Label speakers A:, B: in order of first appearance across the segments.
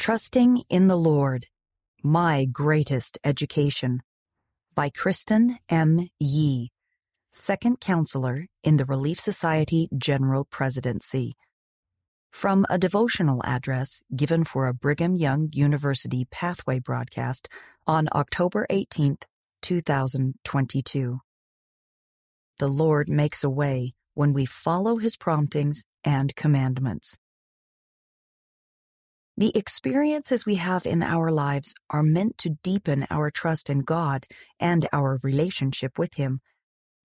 A: Trusting in the Lord, My Greatest Education by Kristin M. Yee, Second Counselor in the Relief Society General Presidency. From a devotional address given for a Brigham Young University Pathway broadcast on October 18th, 2022. The Lord makes a way when we follow his promptings and commandments. The experiences we have in our lives are meant to deepen our trust in God and our relationship with Him,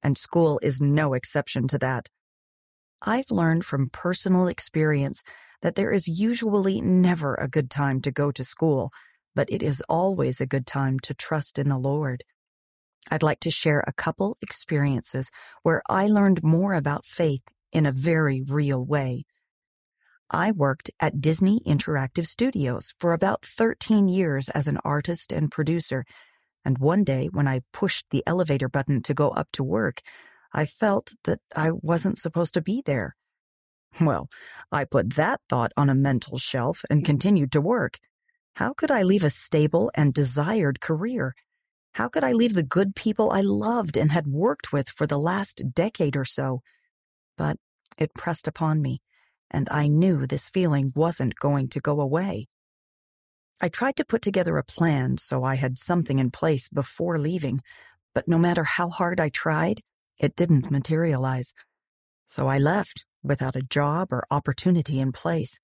A: and school is no exception to that. I've learned from personal experience that there is usually never a good time to go to school, but it is always a good time to trust in the Lord. I'd like to share a couple experiences where I learned more about faith in a very real way. I worked at Disney Interactive Studios for about 13 years as an artist and producer, and one day when I pushed the elevator button to go up to work, I felt that I wasn't supposed to be there. Well, I put that thought on a mental shelf and continued to work. How could I leave a stable and desired career? How could I leave the good people I loved and had worked with for the last decade or so? But it pressed upon me and I knew this feeling wasn't going to go away. I tried to put together a plan so I had something in place before leaving, but no matter how hard I tried, it didn't materialize. So I left without a job or opportunity in place.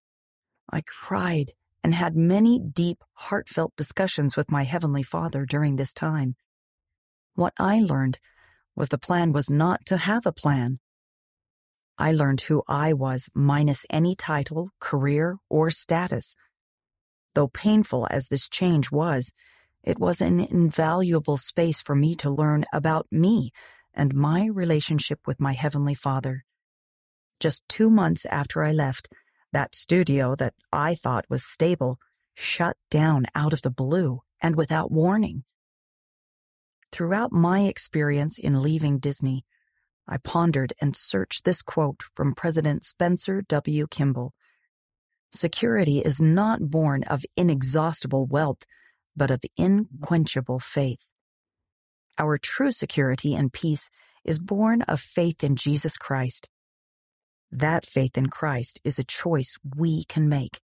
A: I cried and had many deep, heartfelt discussions with my Heavenly Father during this time. What I learned was the plan was not to have a plan, I learned who I was minus any title, career, or status. Though painful as this change was, it was an invaluable space for me to learn about me and my relationship with my Heavenly Father. Just two months after I left, that studio that I thought was stable shut down out of the blue and without warning. Throughout my experience in leaving Disney, I pondered and searched this quote from President Spencer W. Kimball. Security is not born of inexhaustible wealth, but of inquenchable faith. Our true security and peace is born of faith in Jesus Christ. That faith in Christ is a choice we can make.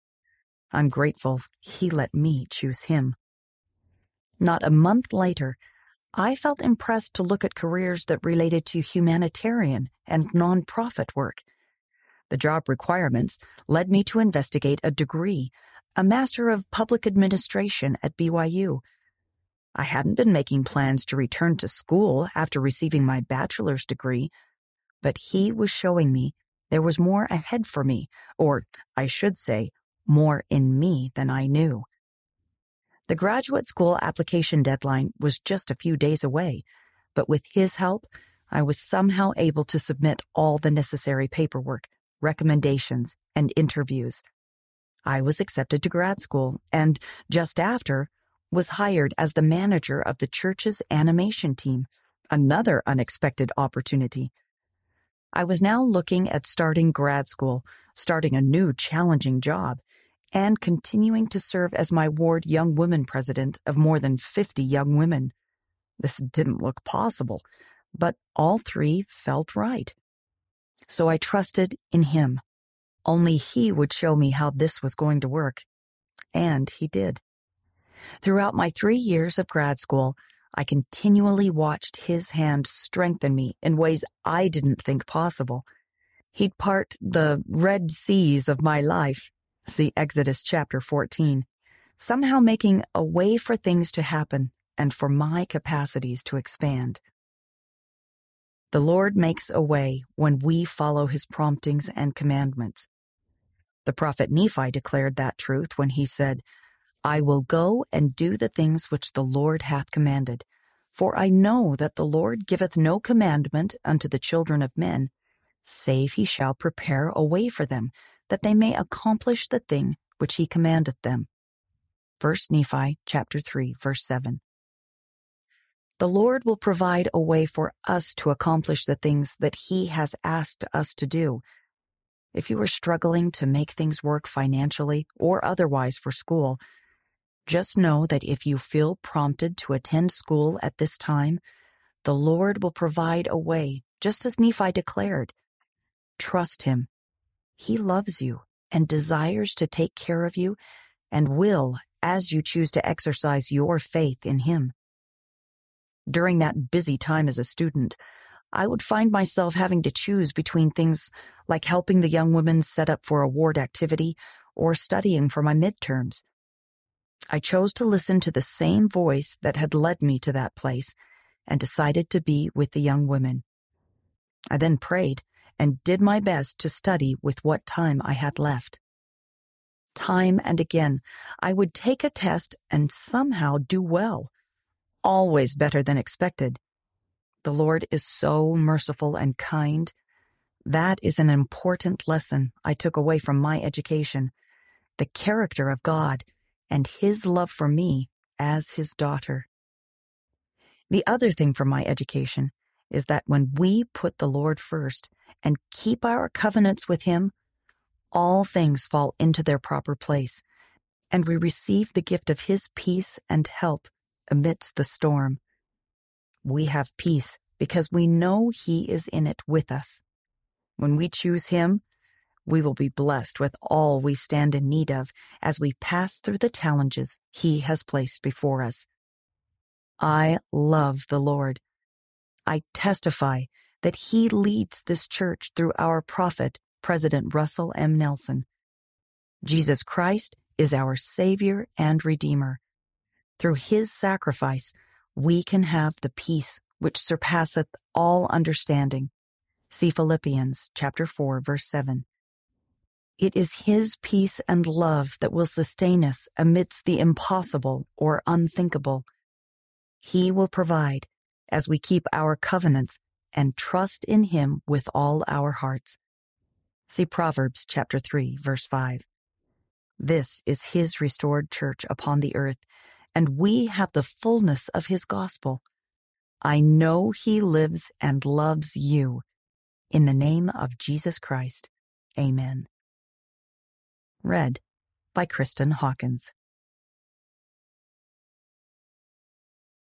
A: I'm grateful he let me choose him. Not a month later, I felt impressed to look at careers that related to humanitarian and nonprofit work. The job requirements led me to investigate a degree, a Master of Public Administration at BYU. I hadn't been making plans to return to school after receiving my bachelor's degree, but he was showing me there was more ahead for me, or I should say, more in me than I knew. The graduate school application deadline was just a few days away, but with his help, I was somehow able to submit all the necessary paperwork, recommendations, and interviews. I was accepted to grad school and, just after, was hired as the manager of the church's animation team, another unexpected opportunity. I was now looking at starting grad school, starting a new challenging job, and continuing to serve as my ward young women president of more than 50 young women. This didn't look possible, but all three felt right. So I trusted in him. Only he would show me how this was going to work. And he did. Throughout my three years of grad school, I continually watched his hand strengthen me in ways I didn't think possible. He'd part the red seas of my life See Exodus chapter 14. Somehow making a way for things to happen and for my capacities to expand. The Lord makes a way when we follow his promptings and commandments. The prophet Nephi declared that truth when he said, I will go and do the things which the Lord hath commanded. For I know that the Lord giveth no commandment unto the children of men, save he shall prepare a way for them that they may accomplish the thing which he commandeth them. 1 Nephi chapter 3 verse 7. The Lord will provide a way for us to accomplish the things that he has asked us to do. If you are struggling to make things work financially or otherwise for school, just know that if you feel prompted to attend school at this time, the Lord will provide a way, just as Nephi declared. Trust Him. He loves you and desires to take care of you and will as you choose to exercise your faith in Him. During that busy time as a student, I would find myself having to choose between things like helping the young women set up for a ward activity or studying for my midterms. I chose to listen to the same voice that had led me to that place and decided to be with the young women. I then prayed and did my best to study with what time I had left. Time and again, I would take a test and somehow do well, always better than expected. The Lord is so merciful and kind. That is an important lesson I took away from my education the character of God and His love for me as His daughter. The other thing from my education is that when we put the Lord first and keep our covenants with Him, all things fall into their proper place, and we receive the gift of His peace and help amidst the storm. We have peace because we know He is in it with us. When we choose Him, we will be blessed with all we stand in need of as we pass through the challenges He has placed before us. I love the Lord. I testify that He leads this church through our prophet, President Russell M. Nelson. Jesus Christ is our Savior and Redeemer. Through His sacrifice, we can have the peace which surpasseth all understanding. See Philippians chapter 4 verse 7. It is His peace and love that will sustain us amidst the impossible or unthinkable. He will provide as we keep our covenants and trust in Him with all our hearts. See Proverbs chapter 3 verse 5. This is His restored church upon the earth, and we have the fullness of His gospel. I know He lives and loves you. In the name of Jesus Christ, amen. Read by Kristen Hawkins.